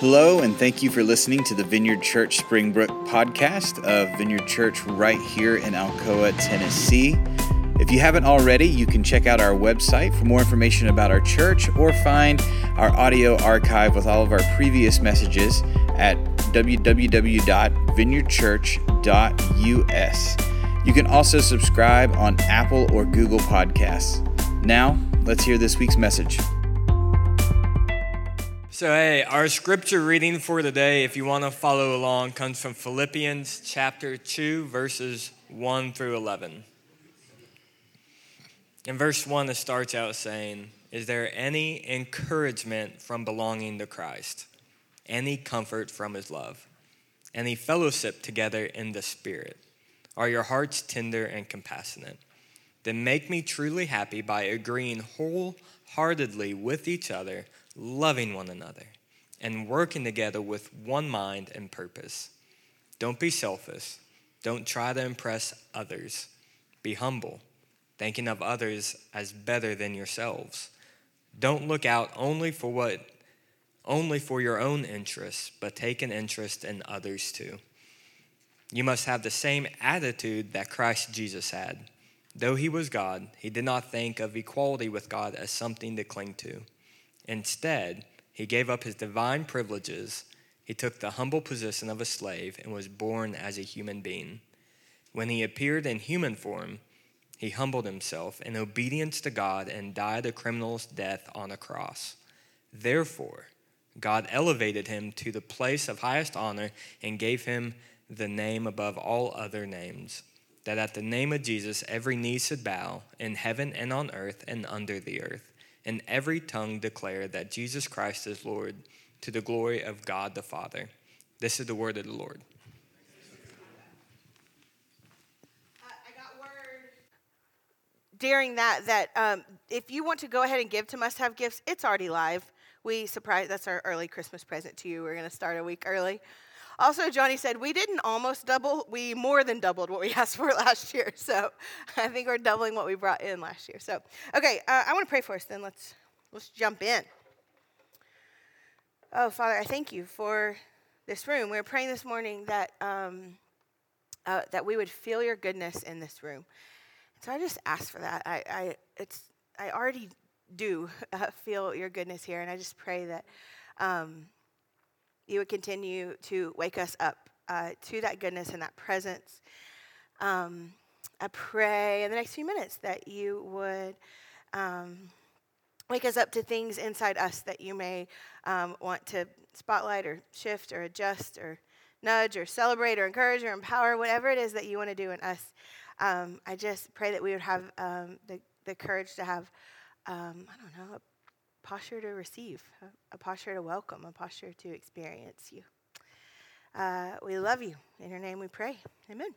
Hello, and thank you for listening to the Vineyard Church Springbrook podcast of Vineyard Church right here in Alcoa, Tennessee. If you haven't already, you can check out our website for more information about our church or find our audio archive with all of our previous messages at www.vineyardchurch.us. You can also subscribe on Apple or Google Podcasts. Now, let's hear this week's message. So, hey, our scripture reading for today, if you want to follow along, comes from Philippians chapter 2, verses 1 through 11. In verse 1, it starts out saying, Is there any encouragement from belonging to Christ? Any comfort from his love? Any fellowship together in the Spirit? Are your hearts tender and compassionate? Then make me truly happy by agreeing wholeheartedly with each other, loving one another, and working together with one mind and purpose. Don't be selfish. Don't try to impress others. Be humble, thinking of others as better than yourselves. Don't look out only for what only for your own interests, but take an interest in others too. You must have the same attitude that Christ Jesus had. Though he was God, he did not think of equality with God as something to cling to. Instead, he gave up his divine privileges. He took the humble position of a slave and was born as a human being. When he appeared in human form, he humbled himself in obedience to God and died a criminal's death on a cross. Therefore, God elevated him to the place of highest honor and gave him the name above all other names, that at the name of Jesus every knee should bow in heaven and on earth and under the earth, and every tongue declare that Jesus Christ is Lord to the glory of God the Father. This is the word of the Lord. during that that um, if you want to go ahead and give to must have gifts it's already live we surprise that's our early christmas present to you we're going to start a week early also, Johnny said we didn't almost double, we more than doubled what we asked for last year. So I think we're doubling what we brought in last year. So, okay, uh, I want to pray for us then. Let's, let's jump in. Oh, Father, I thank you for this room. We were praying this morning that, um, uh, that we would feel your goodness in this room. So I just ask for that. I, I, it's, I already do uh, feel your goodness here, and I just pray that. Um, you would continue to wake us up uh, to that goodness and that presence. Um, I pray in the next few minutes that you would um, wake us up to things inside us that you may um, want to spotlight or shift or adjust or nudge or celebrate or encourage or empower, whatever it is that you want to do in us. Um, I just pray that we would have um, the, the courage to have, um, I don't know, posture to receive, a posture to welcome, a posture to experience you. Uh, we love you. In your name we pray. Amen.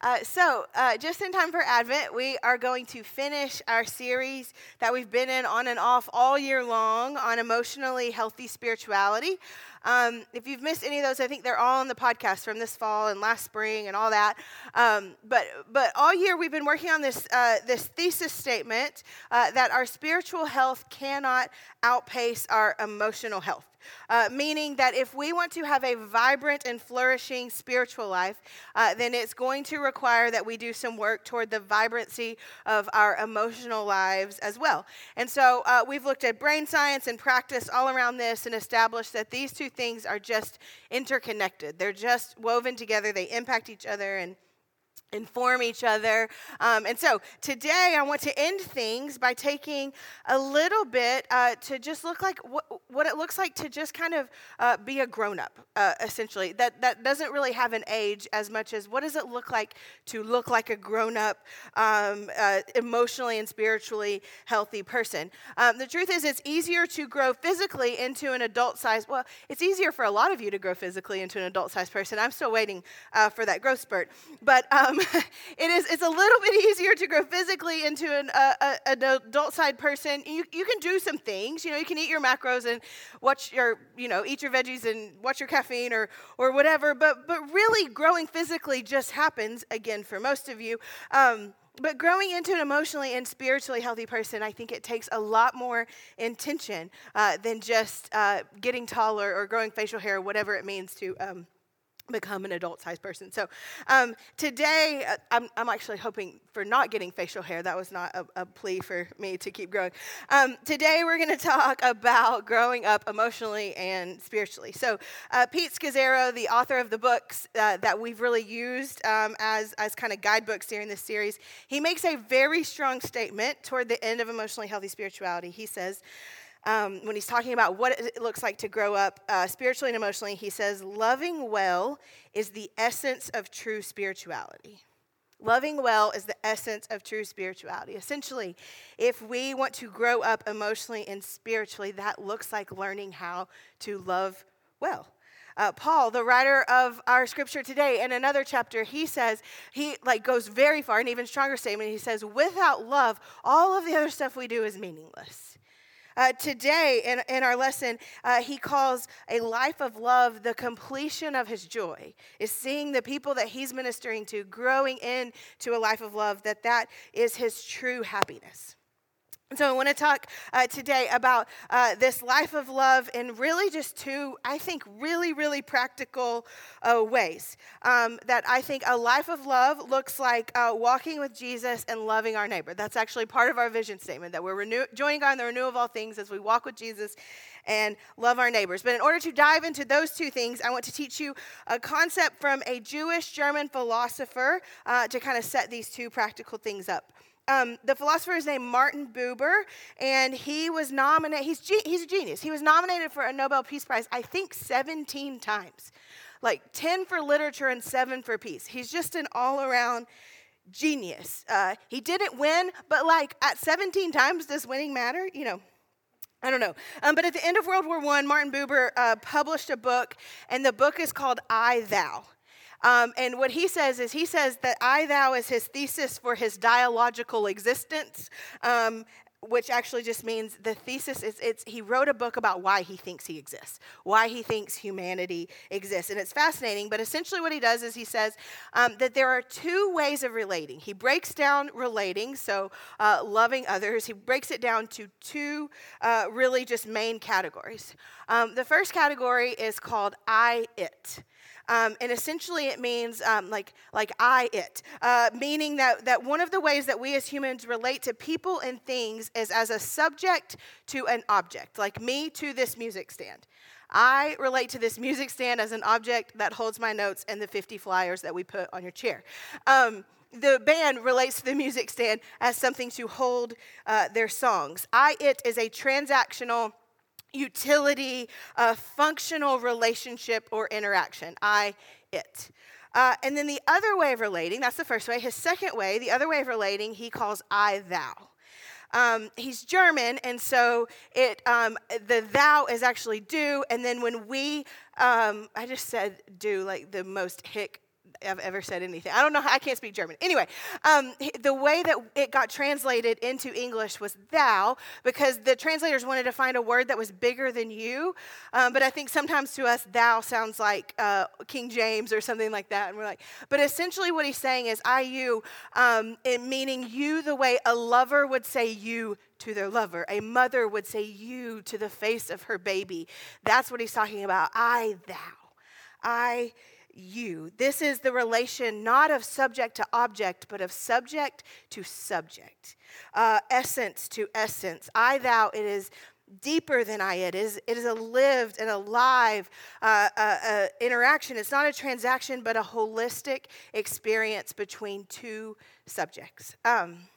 Uh, so, uh, just in time for Advent, we are going to finish our series that we've been in on and off all year long on emotionally healthy spirituality. Um, if you've missed any of those, I think they're all on the podcast from this fall and last spring and all that. Um, but but all year we've been working on this uh, this thesis statement uh, that our spiritual health cannot outpace our emotional health. Uh, meaning that if we want to have a vibrant and flourishing spiritual life, uh, then it's going to require that we do some work toward the vibrancy of our emotional lives as well. And so uh, we've looked at brain science and practice all around this and established that these two things are just interconnected. They're just woven together, they impact each other, and inform each other. Um, and so today I want to end things by taking a little bit uh, to just look like what, what it looks like to just kind of uh, be a grown up, uh, essentially. That, that doesn't really have an age as much as what does it look like to look like a grown up, um, uh, emotionally and spiritually healthy person. Um, the truth is, it's easier to grow physically into an adult size. Well, it's easier for a lot of you to grow physically into an adult size person. I'm still waiting uh, for that growth spurt. But um, it is it's a little bit easier to grow physically into an, uh, an adult side person. You, you can do some things. You know, you can eat your macros and watch your, you know, eat your veggies and watch your caffeine or, or whatever. But, but really, growing physically just happens, again, for most of you. Um, but growing into an emotionally and spiritually healthy person, I think it takes a lot more intention uh, than just uh, getting taller or growing facial hair, or whatever it means to um, become an adult sized person. So um, today, uh, I'm, I'm actually hoping for not getting facial hair. That was not a, a plea for me to keep growing. Um, today, we're going to talk about growing up emotionally and spiritually. So, uh, Pete Scazzero, the author of the books uh, that we've really used um, as, as kind of guidebooks during this series, he makes a very strong statement toward the end of emotionally healthy spirituality. He says, um, when he's talking about what it looks like to grow up uh, spiritually and emotionally, he says, Loving well is the essence of true spirituality. Loving well is the essence of true spirituality. Essentially, if we want to grow up emotionally and spiritually, that looks like learning how to love well. Uh, Paul, the writer of our scripture today, in another chapter, he says, he like goes very far, an even stronger statement. He says, without love, all of the other stuff we do is meaningless. Uh, today, in, in our lesson, uh, he calls a life of love the completion of his joy, is seeing the people that he's ministering to growing into a life of love, that that is his true happiness. So, I want to talk uh, today about uh, this life of love in really just two, I think, really, really practical uh, ways. Um, that I think a life of love looks like uh, walking with Jesus and loving our neighbor. That's actually part of our vision statement that we're renew- joining God in the renewal of all things as we walk with Jesus and love our neighbors. But in order to dive into those two things, I want to teach you a concept from a Jewish German philosopher uh, to kind of set these two practical things up. Um, the philosopher is named Martin Buber, and he was nominated. He's, ge- he's a genius. He was nominated for a Nobel Peace Prize, I think, 17 times, like 10 for literature and seven for peace. He's just an all around genius. Uh, he didn't win, but like at 17 times, does winning matter? You know, I don't know. Um, but at the end of World War I, Martin Buber uh, published a book, and the book is called I Thou. Um, and what he says is he says that I thou is his thesis for his dialogical existence. Um, which actually just means the thesis is it's he wrote a book about why he thinks he exists why he thinks humanity exists. And it's fascinating but essentially what he does is he says um, that there are two ways of relating. He breaks down relating so uh, loving others. He breaks it down to two uh, really just main categories. Um, the first category is called i it um, and essentially, it means um, like, like I it, uh, meaning that, that one of the ways that we as humans relate to people and things is as a subject to an object, like me to this music stand. I relate to this music stand as an object that holds my notes and the 50 flyers that we put on your chair. Um, the band relates to the music stand as something to hold uh, their songs. I, it is a transactional utility, a functional relationship or interaction. I, it. Uh, and then the other way of relating, that's the first way. His second way, the other way of relating, he calls I thou. Um, he's German, and so it um, the thou is actually do, and then when we, um, I just said do like the most hick I've ever said anything. I don't know. How, I can't speak German. Anyway, um, the way that it got translated into English was thou, because the translators wanted to find a word that was bigger than you. Um, but I think sometimes to us, thou sounds like uh, King James or something like that. And we're like, but essentially what he's saying is I, you, um, meaning you the way a lover would say you to their lover. A mother would say you to the face of her baby. That's what he's talking about. I, thou. I, you. This is the relation not of subject to object, but of subject to subject, uh, essence to essence. I, thou, it is deeper than I it is. It is a lived and alive uh, uh, uh, interaction. It's not a transaction, but a holistic experience between two subjects. Um,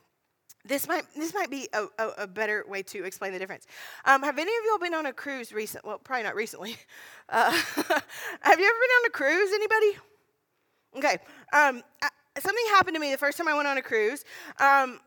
this might this might be a, a, a, better way to explain the difference. Um, have any of you all been on a cruise recent? Well, probably not recently. Uh, have you ever been on a cruise? Anybody? Okay. Um, I, something happened to me the first time I went on a cruise. Um,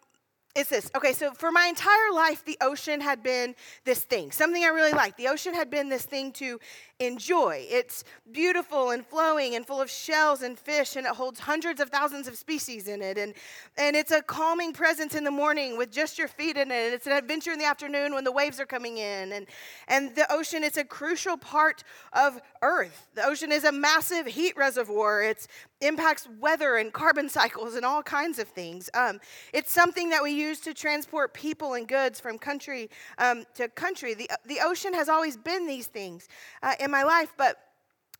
it's this. Okay, so for my entire life, the ocean had been this thing, something I really liked. The ocean had been this thing to enjoy. It's beautiful and flowing and full of shells and fish, and it holds hundreds of thousands of species in it. And, and it's a calming presence in the morning with just your feet in it. It's an adventure in the afternoon when the waves are coming in. And, and the ocean, it's a crucial part of Earth. The ocean is a massive heat reservoir. It impacts weather and carbon cycles and all kinds of things. Um, it's something that we use to transport people and goods from country um, to country. The, the ocean has always been these things. Uh, in my life, but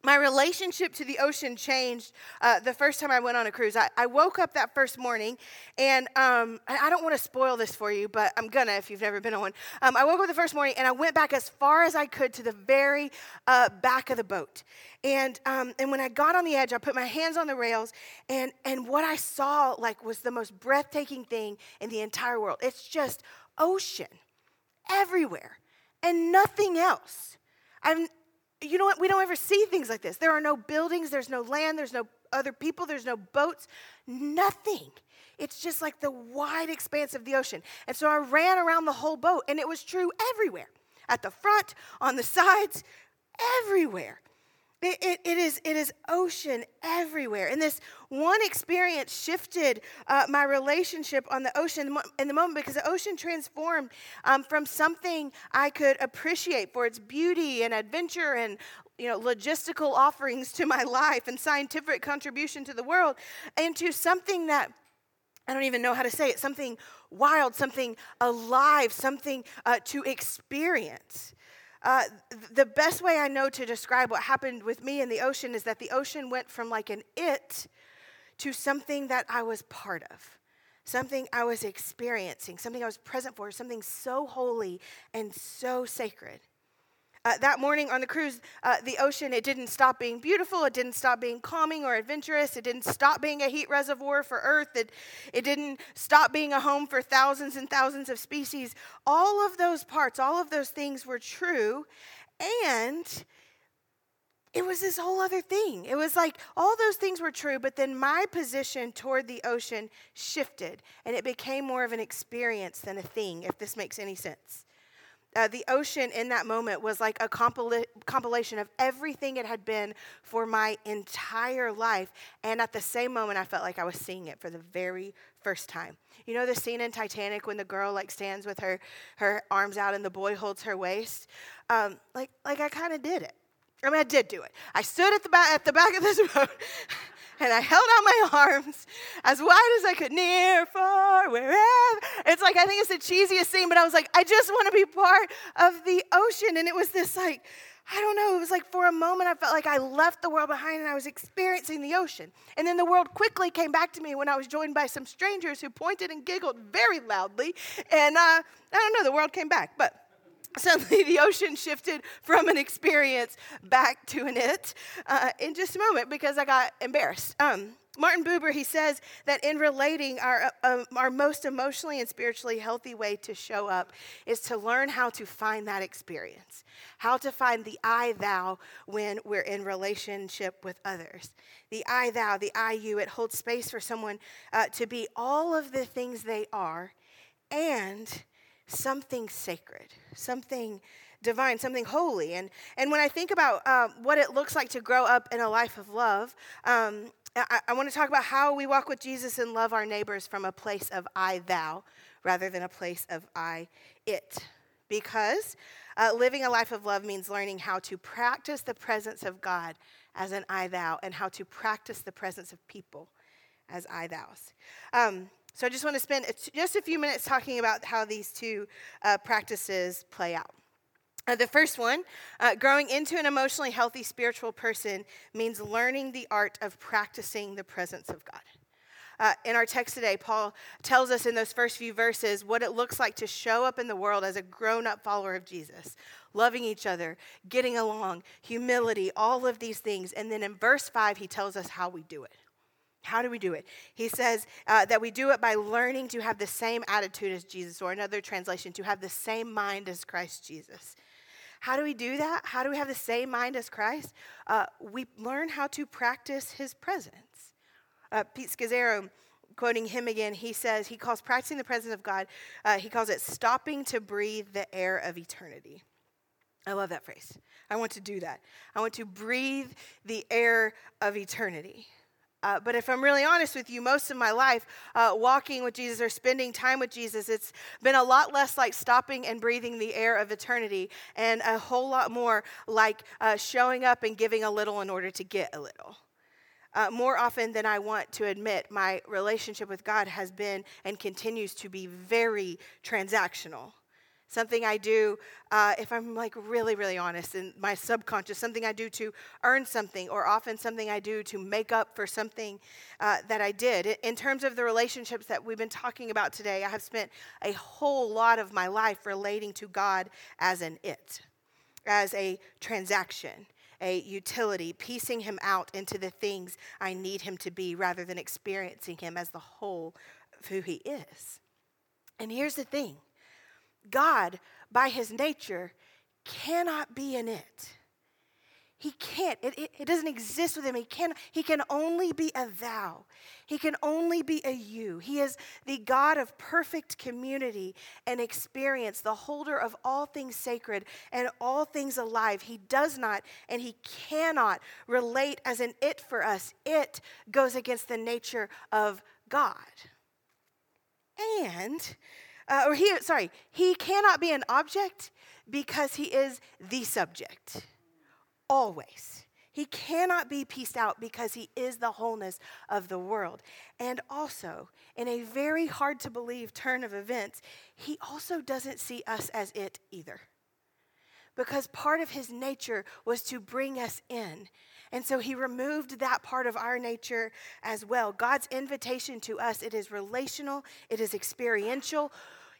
my relationship to the ocean changed uh, the first time I went on a cruise. I, I woke up that first morning, and um, I don't want to spoil this for you, but I'm gonna if you've never been on one. Um, I woke up the first morning, and I went back as far as I could to the very uh, back of the boat. And um, and when I got on the edge, I put my hands on the rails, and and what I saw like was the most breathtaking thing in the entire world. It's just ocean everywhere, and nothing else. I've you know what? We don't ever see things like this. There are no buildings, there's no land, there's no other people, there's no boats, nothing. It's just like the wide expanse of the ocean. And so I ran around the whole boat, and it was true everywhere at the front, on the sides, everywhere. It, it, it, is, it is ocean everywhere. And this one experience shifted uh, my relationship on the ocean in the moment because the ocean transformed um, from something I could appreciate for its beauty and adventure and you know, logistical offerings to my life and scientific contribution to the world into something that I don't even know how to say it, something wild, something alive, something uh, to experience. Uh, the best way I know to describe what happened with me in the ocean is that the ocean went from like an it to something that I was part of, something I was experiencing, something I was present for, something so holy and so sacred. Uh, that morning on the cruise, uh, the ocean, it didn't stop being beautiful. It didn't stop being calming or adventurous. It didn't stop being a heat reservoir for Earth. It, it didn't stop being a home for thousands and thousands of species. All of those parts, all of those things were true. And it was this whole other thing. It was like all those things were true, but then my position toward the ocean shifted and it became more of an experience than a thing, if this makes any sense. Uh, the ocean in that moment was like a compila- compilation of everything it had been for my entire life. And at the same moment, I felt like I was seeing it for the very first time. You know the scene in Titanic when the girl like stands with her her arms out and the boy holds her waist. Um, like like I kind of did it. I mean, I did do it. I stood at the back at the back of this boat and I held out my arms as wide as I could, near, far, wherever. It's like, I think it's the cheesiest scene, but I was like, I just want to be part of the ocean. And it was this, like, I don't know, it was like for a moment I felt like I left the world behind and I was experiencing the ocean. And then the world quickly came back to me when I was joined by some strangers who pointed and giggled very loudly. And uh, I don't know, the world came back. But Suddenly, the ocean shifted from an experience back to an it uh, in just a moment because I got embarrassed. Um, Martin Buber, he says that in relating, our, uh, our most emotionally and spiritually healthy way to show up is to learn how to find that experience, how to find the I thou when we're in relationship with others. The I thou, the I you, it holds space for someone uh, to be all of the things they are and something sacred, something divine, something holy. And, and when I think about uh, what it looks like to grow up in a life of love, um, I, I want to talk about how we walk with Jesus and love our neighbors from a place of I, thou, rather than a place of I, it. Because uh, living a life of love means learning how to practice the presence of God as an I, thou, and how to practice the presence of people as I, thous. Um, so I just want to spend just a few minutes talking about how these two uh, practices play out. Uh, the first one, uh, growing into an emotionally healthy spiritual person, means learning the art of practicing the presence of God. Uh, in our text today, Paul tells us in those first few verses what it looks like to show up in the world as a grown up follower of Jesus, loving each other, getting along, humility, all of these things. And then in verse 5, he tells us how we do it. How do we do it? He says uh, that we do it by learning to have the same attitude as Jesus, or another translation, to have the same mind as Christ Jesus. How do we do that? How do we have the same mind as Christ? Uh, we learn how to practice his presence. Uh, Pete Scazzero quoting him again, he says, he calls practicing the presence of God, uh, he calls it stopping to breathe the air of eternity. I love that phrase. I want to do that. I want to breathe the air of eternity. Uh, but if I'm really honest with you, most of my life, uh, walking with Jesus or spending time with Jesus, it's been a lot less like stopping and breathing the air of eternity and a whole lot more like uh, showing up and giving a little in order to get a little. Uh, more often than I want to admit, my relationship with God has been and continues to be very transactional something I do, uh, if I'm like really, really honest, in my subconscious, something I do to earn something, or often something I do to make up for something uh, that I did. In terms of the relationships that we've been talking about today, I have spent a whole lot of my life relating to God as an it, as a transaction. A utility, piecing him out into the things I need him to be rather than experiencing him as the whole of who he is. And here's the thing God, by his nature, cannot be an it. He can't. It, it, it, doesn't exist with him. He can, he can only be a thou. He can only be a you. He is the God of perfect community and experience, the holder of all things sacred and all things alive. He does not and he cannot relate as an it for us. It goes against the nature of God. And uh, or he, sorry, he cannot be an object because he is the subject. Always. He cannot be pieced out because he is the wholeness of the world. And also, in a very hard to believe turn of events, he also doesn't see us as it either. Because part of his nature was to bring us in. And so he removed that part of our nature as well. God's invitation to us, it is relational, it is experiential.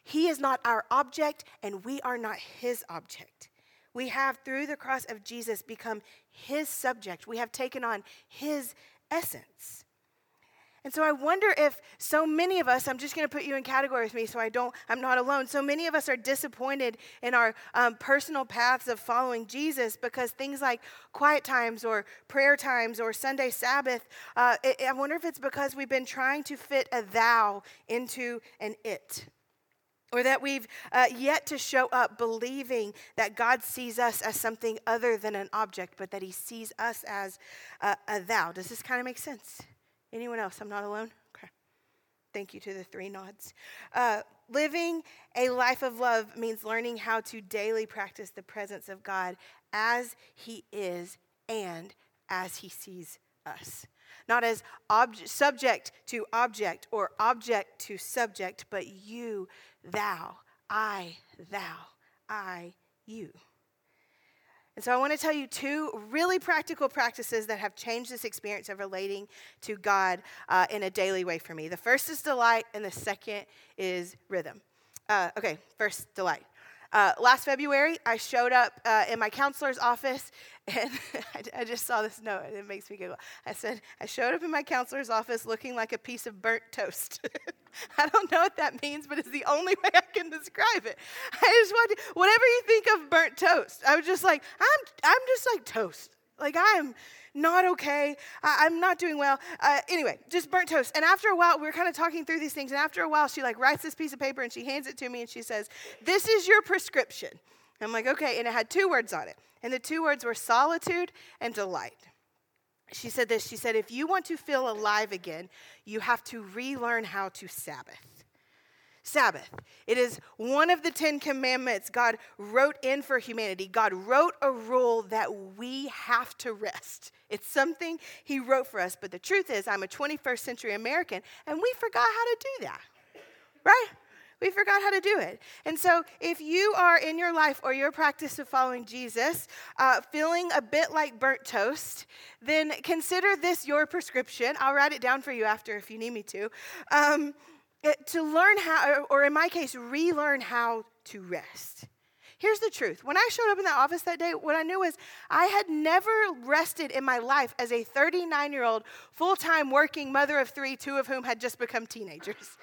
He is not our object, and we are not his object. We have, through the cross of Jesus, become his subject. We have taken on his essence. And so I wonder if so many of us, I'm just going to put you in category with me so I don't, I'm not alone. So many of us are disappointed in our um, personal paths of following Jesus because things like quiet times or prayer times or Sunday Sabbath, uh, it, I wonder if it's because we've been trying to fit a thou into an it or that we've uh, yet to show up believing that God sees us as something other than an object, but that He sees us as a, a thou. Does this kind of make sense? Anyone else? I'm not alone? Okay. Thank you to the three nods. Uh, living a life of love means learning how to daily practice the presence of God as He is and as He sees us not as subject to object or object to subject, but you thou, I, thou, I, you. And so I want to tell you two really practical practices that have changed this experience of relating to God uh, in a daily way for me. The first is delight, and the second is rhythm. Uh, okay, first, delight. Uh, last February, I showed up uh, in my counselor's office, and I, I, just saw this note, and it makes me giggle. I said, I showed up in my counselor's office looking like a piece of burnt toast. I don't know what that means, but it's the only way I can describe it. I just want to, whatever you think of burnt toast, I was just like, I'm, I'm just like toast. Like, I am not okay. I, am not doing well. Uh, anyway, just burnt toast. And after a while, we are kind of talking through these things. And after a while, she like writes this piece of paper and she hands it to me and she says, This is your prescription. I'm like, Okay. And it had two words on it. And the two words were solitude and delight. She said this She said, If you want to feel alive again, you have to relearn how to Sabbath. Sabbath. It is one of the Ten Commandments God wrote in for humanity. God wrote a rule that we have to rest. It's something He wrote for us. But the truth is, I'm a 21st century American, and we forgot how to do that, right? We forgot how to do it. And so, if you are in your life or your practice of following Jesus uh, feeling a bit like burnt toast, then consider this your prescription. I'll write it down for you after if you need me to. Um, Uh, to learn how, or in my case, relearn how to rest. Here's the truth. When I showed up in that office that day, what I knew was I had never rested in my life as a 39 year old, full time working mother of three, two of whom had just become teenagers.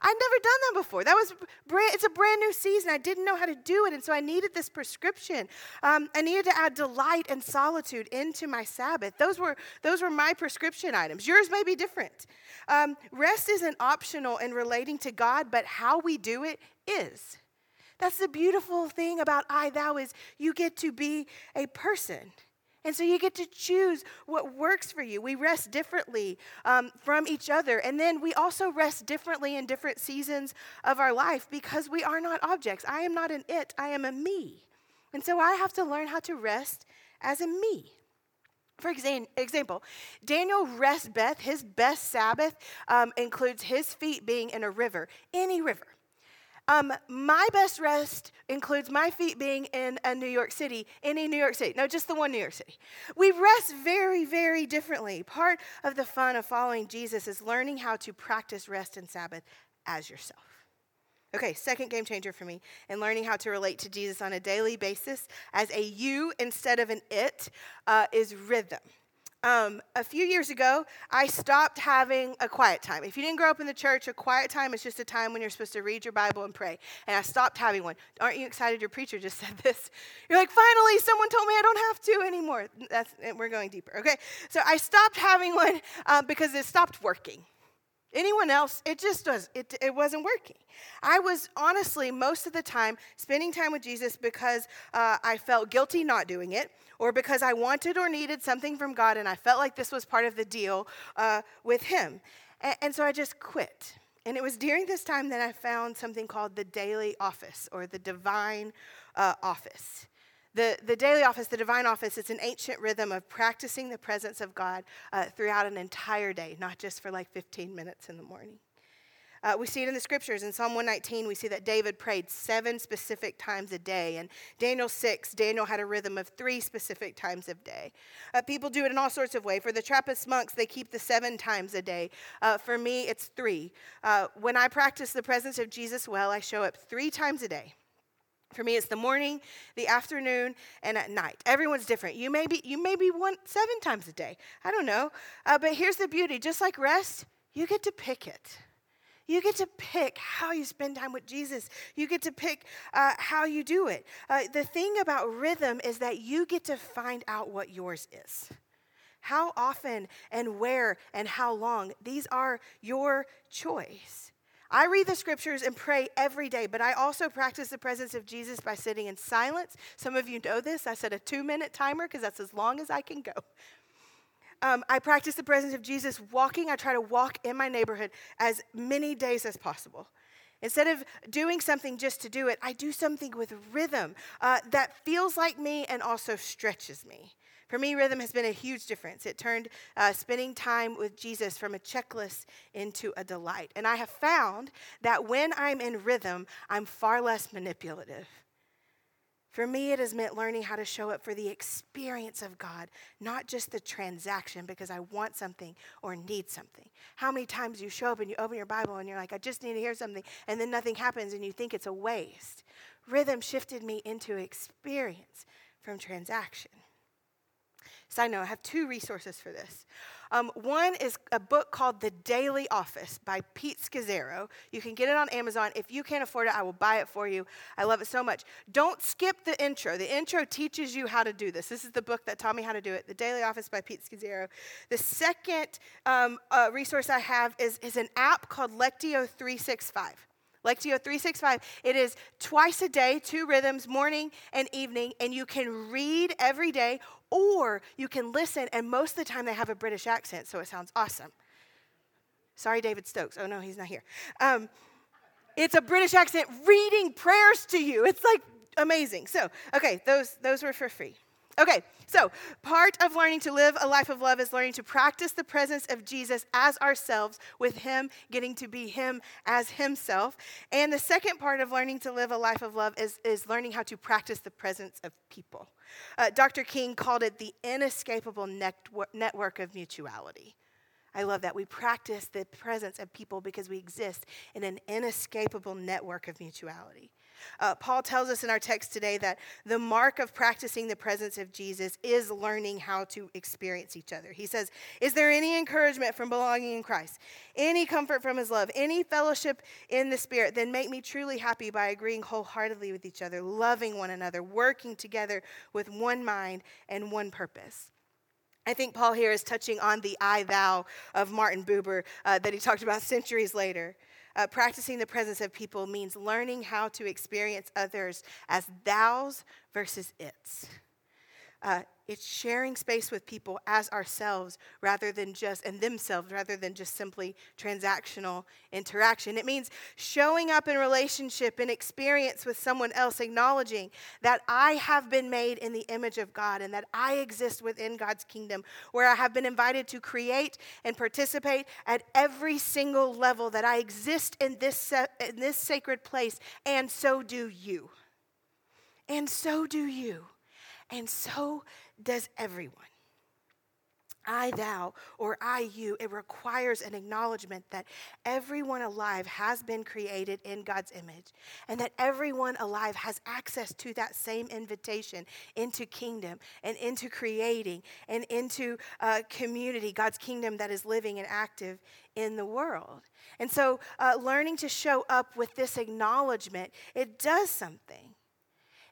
I'd never done that before. That was brand, it's a brand new season. I didn't know how to do it, and so I needed this prescription. Um, I needed to add delight and solitude into my Sabbath. Those were those were my prescription items. Yours may be different. Um, rest isn't optional in relating to God, but how we do it is. That's the beautiful thing about I Thou is you get to be a person. And so you get to choose what works for you. We rest differently um, from each other. And then we also rest differently in different seasons of our life because we are not objects. I am not an it, I am a me. And so I have to learn how to rest as a me. For example, Daniel rests Beth. his best Sabbath um, includes his feet being in a river, any river. Um, my best rest includes my feet being in a New York City, any New York City. No, just the one New York City. We rest very, very differently. Part of the fun of following Jesus is learning how to practice rest and Sabbath as yourself. Okay, second game changer for me and learning how to relate to Jesus on a daily basis as a you instead of an it uh, is rhythm. Um, a few years ago, I stopped having a quiet time. If you didn't grow up in the church, a quiet time is just a time when you're supposed to read your Bible and pray. And I stopped having one. Aren't you excited your preacher just said this? You're like, finally, someone told me I don't have to anymore. That's, we're going deeper, okay? So I stopped having one uh, because it stopped working. Anyone else, it just was, it, it wasn't working. I was honestly, most of the time, spending time with Jesus because uh, I felt guilty not doing it, or because I wanted or needed something from God and I felt like this was part of the deal uh, with Him. And, and so I just quit. And it was during this time that I found something called the daily office or the divine uh, office. The, the daily office, the divine office, it's an ancient rhythm of practicing the presence of God uh, throughout an entire day, not just for like 15 minutes in the morning. Uh, we see it in the scriptures. In Psalm 119, we see that David prayed seven specific times a day. And Daniel 6, Daniel had a rhythm of three specific times a day. Uh, people do it in all sorts of ways. For the Trappist monks, they keep the seven times a day. Uh, for me, it's three. Uh, when I practice the presence of Jesus well, I show up three times a day. For me, it's the morning, the afternoon, and at night. Everyone's different. You may be, you may be one seven times a day. I don't know. Uh, but here's the beauty just like rest, you get to pick it. You get to pick how you spend time with Jesus. You get to pick uh, how you do it. Uh, the thing about rhythm is that you get to find out what yours is. How often and where and how long, these are your choice. I read the scriptures and pray every day, but I also practice the presence of Jesus by sitting in silence. Some of you know this. I set a two minute timer because that's as long as I can go. Um, I practice the presence of Jesus walking. I try to walk in my neighborhood as many days as possible. Instead of doing something just to do it, I do something with rhythm uh, that feels like me and also stretches me. For me, rhythm has been a huge difference. It turned uh, spending time with Jesus from a checklist into a delight. And I have found that when I'm in rhythm, I'm far less manipulative. For me, it has meant learning how to show up for the experience of God, not just the transaction because I want something or need something. How many times you show up and you open your Bible and you're like, I just need to hear something, and then nothing happens and you think it's a waste? Rhythm shifted me into experience from transaction. Side note, I have two resources for this. Um, one is a book called The Daily Office by Pete Scazzero. You can get it on Amazon. If you can't afford it, I will buy it for you. I love it so much. Don't skip the intro. The intro teaches you how to do this. This is the book that taught me how to do it The Daily Office by Pete Scazzero. The second um, uh, resource I have is, is an app called Lectio 365. Lectio 365. It is twice a day, two rhythms, morning and evening, and you can read every day or you can listen, and most of the time they have a British accent, so it sounds awesome. Sorry, David Stokes. Oh, no, he's not here. Um, it's a British accent reading prayers to you. It's like amazing. So, okay, those, those were for free. Okay, so part of learning to live a life of love is learning to practice the presence of Jesus as ourselves, with Him getting to be Him as Himself. And the second part of learning to live a life of love is, is learning how to practice the presence of people. Uh, Dr. King called it the inescapable network of mutuality. I love that. We practice the presence of people because we exist in an inescapable network of mutuality. Uh, Paul tells us in our text today that the mark of practicing the presence of Jesus is learning how to experience each other. He says, Is there any encouragement from belonging in Christ, any comfort from his love, any fellowship in the Spirit? Then make me truly happy by agreeing wholeheartedly with each other, loving one another, working together with one mind and one purpose. I think Paul here is touching on the I thou of Martin Buber uh, that he talked about centuries later. Uh, practicing the presence of people means learning how to experience others as thous versus its. Uh, it's sharing space with people as ourselves rather than just, and themselves rather than just simply transactional interaction. It means showing up in relationship and experience with someone else, acknowledging that I have been made in the image of God and that I exist within God's kingdom, where I have been invited to create and participate at every single level, that I exist in this, in this sacred place, and so do you. And so do you. And so does everyone. I, thou, or I, you, it requires an acknowledgement that everyone alive has been created in God's image and that everyone alive has access to that same invitation into kingdom and into creating and into uh, community, God's kingdom that is living and active in the world. And so, uh, learning to show up with this acknowledgement, it does something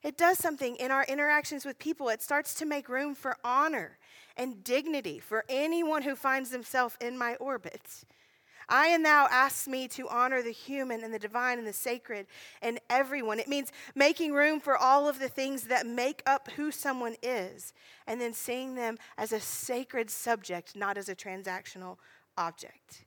it does something in our interactions with people. It starts to make room for honor and dignity for anyone who finds themselves in my orbit. I and thou asks me to honor the human and the divine and the sacred and everyone. It means making room for all of the things that make up who someone is and then seeing them as a sacred subject, not as a transactional object.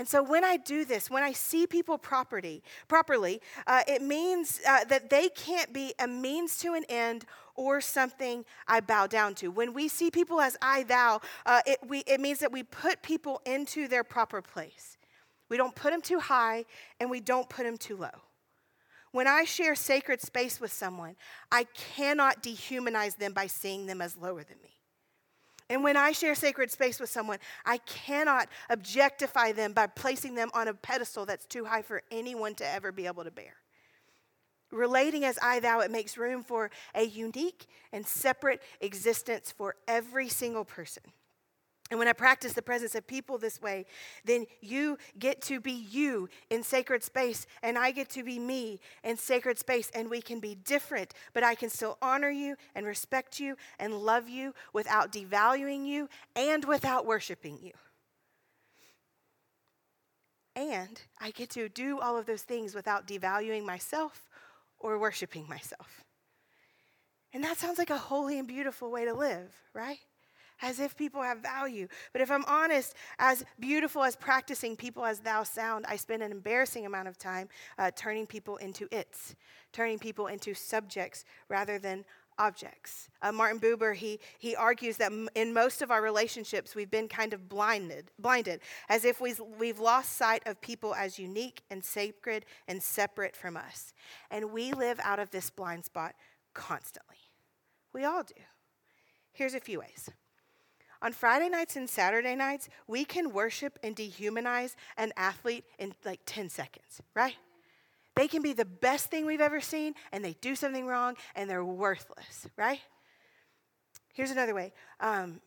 And so when I do this, when I see people property, properly, uh, it means uh, that they can't be a means to an end or something I bow down to. When we see people as I, thou, uh, it, we, it means that we put people into their proper place. We don't put them too high and we don't put them too low. When I share sacred space with someone, I cannot dehumanize them by seeing them as lower than me. And when I share sacred space with someone, I cannot objectify them by placing them on a pedestal that's too high for anyone to ever be able to bear. Relating as I, thou, it makes room for a unique and separate existence for every single person. And when I practice the presence of people this way, then you get to be you in sacred space, and I get to be me in sacred space, and we can be different, but I can still honor you and respect you and love you without devaluing you and without worshiping you. And I get to do all of those things without devaluing myself or worshiping myself. And that sounds like a holy and beautiful way to live, right? As if people have value. But if I'm honest, as beautiful as practicing people as thou sound, I spend an embarrassing amount of time uh, turning people into its, turning people into subjects rather than objects. Uh, Martin Buber, he, he argues that m- in most of our relationships, we've been kind of blinded, blinded, as if we've, we've lost sight of people as unique and sacred and separate from us. And we live out of this blind spot constantly. We all do. Here's a few ways. On Friday nights and Saturday nights, we can worship and dehumanize an athlete in like 10 seconds, right? They can be the best thing we've ever seen, and they do something wrong, and they're worthless, right? Here's another way. Um,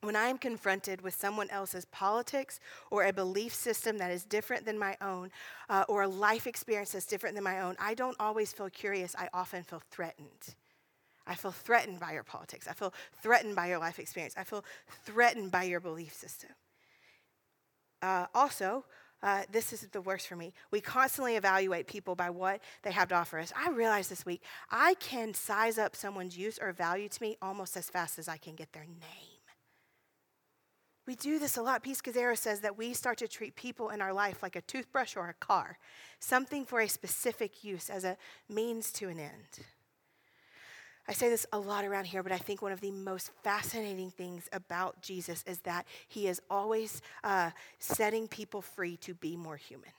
when I am confronted with someone else's politics or a belief system that is different than my own, uh, or a life experience that's different than my own, I don't always feel curious. I often feel threatened. I feel threatened by your politics. I feel threatened by your life experience. I feel threatened by your belief system. Uh, also, uh, this is the worst for me. We constantly evaluate people by what they have to offer us. I realized this week I can size up someone's use or value to me almost as fast as I can get their name. We do this a lot. Pete Scazzero says that we start to treat people in our life like a toothbrush or a car, something for a specific use as a means to an end. I say this a lot around here, but I think one of the most fascinating things about Jesus is that he is always uh, setting people free to be more human.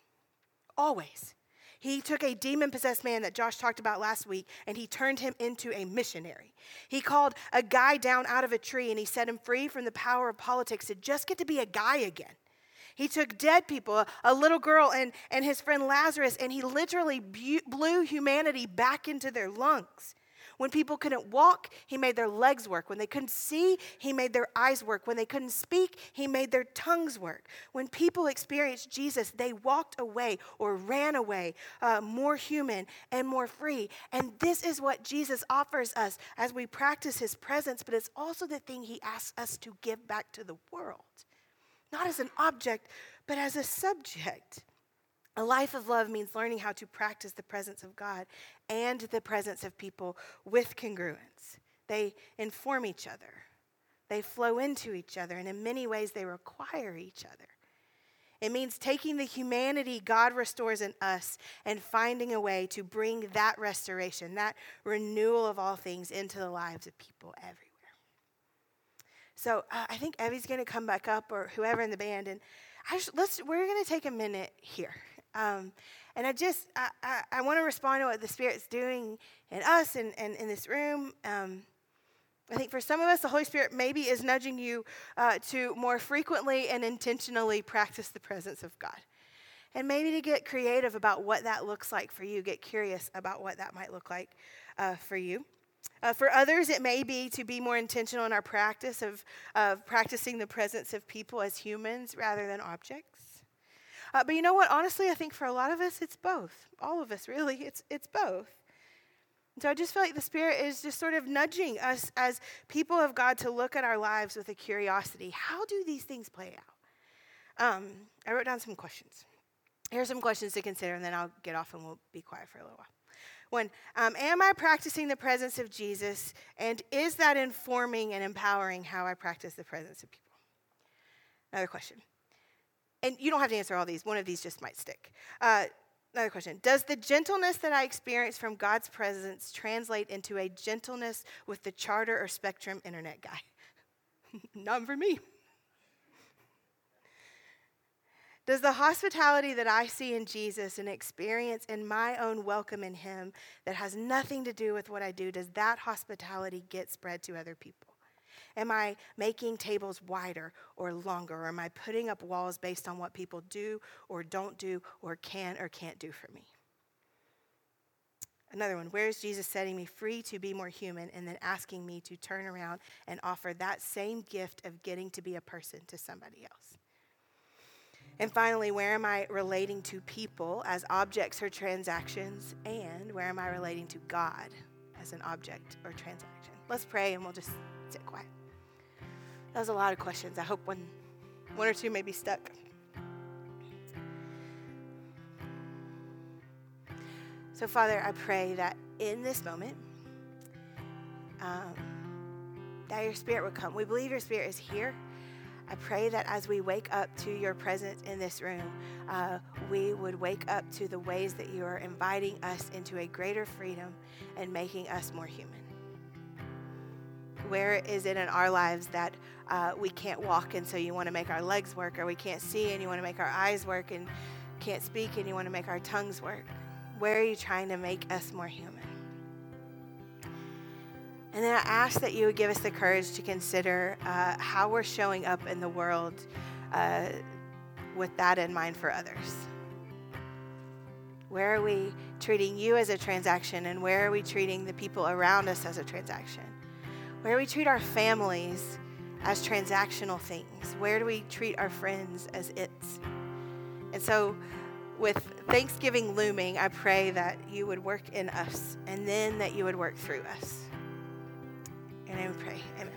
Always. He took a demon possessed man that Josh talked about last week and he turned him into a missionary. He called a guy down out of a tree and he set him free from the power of politics to just get to be a guy again. He took dead people, a, little girl and, and his friend Lazarus, and he literally blew humanity back into their lungs. When people couldn't walk, he made their legs work. When they couldn't see, he made their eyes work. When they couldn't speak, he made their tongues work. When people experienced Jesus, they walked away or ran away, uh, more human and more free. And this is what Jesus offers us as we practice his presence, but it's also the thing he asks us to give back to the world, not as an object, but as a subject. A life of love means learning how to practice the presence of God and the presence of people with congruence. They inform each other, they flow into each other, and in many ways, they require each other. It means taking the humanity God restores in us and finding a way to bring that restoration, that renewal of all things into the lives of people everywhere. So uh, I think Evie's going to come back up, or whoever in the band, and let's. We're going to take a minute here um, and I just, I, I, I want to respond to what the Spirit's doing in us and, and in this room. Um, I think for some of us, the Holy Spirit maybe is nudging you uh, to more frequently and intentionally practice the presence of God. And maybe to get creative about what that looks like for you, get curious about what that might look like uh, for you. Uh, for others, it may be to be more intentional in our practice of, of practicing the presence of people as humans rather than objects. Uh, but you know what? Honestly, I think for a lot of us, it's both. All of us, really. It's, it's both. And so I just feel like the Spirit is just sort of nudging us as people of God to look at our lives with a curiosity. How do these things play out? Um, I wrote down some questions. Here are some questions to consider, and then I'll get off and we'll be quiet for a little while. One, um, am I practicing the presence of Jesus, and is that informing and empowering how I practice the presence of people? Another question and you don't have to answer all these, one of these just might stick. Uh, another question Does the gentleness that I experience from God's presence translate into a gentleness with the charter or spectrum internet guy? Not for me. Does the hospitality that I see in Jesus and experience in my own welcome in Him that has nothing to do with what I do, does that hospitality get spread to other people? Am I making tables wider or longer? Or am I putting up walls based on what people do or don't do or can or can't do for me? Another one, where is Jesus setting me free to be more human and then asking me to turn around and offer that same gift of getting to be a person to somebody else? And finally, where am I relating to people as objects or transactions? And where am I relating to God as an object or transaction? Let's pray and we'll just sit quiet. That was a lot of questions. I hope one, one or two may be stuck. So, Father, I pray that in this moment, um, that your spirit would come. We believe your spirit is here. I pray that as we wake up to your presence in this room, uh, we would wake up to the ways that you are inviting us into a greater freedom and making us more human. Where is it in our lives that uh, we can't walk and so you want to make our legs work, or we can't see and you want to make our eyes work, and can't speak and you want to make our tongues work? Where are you trying to make us more human? And then I ask that you would give us the courage to consider uh, how we're showing up in the world uh, with that in mind for others. Where are we treating you as a transaction, and where are we treating the people around us as a transaction? Where we treat our families as transactional things? Where do we treat our friends as it's? And so, with Thanksgiving looming, I pray that you would work in us and then that you would work through us. And I pray, amen.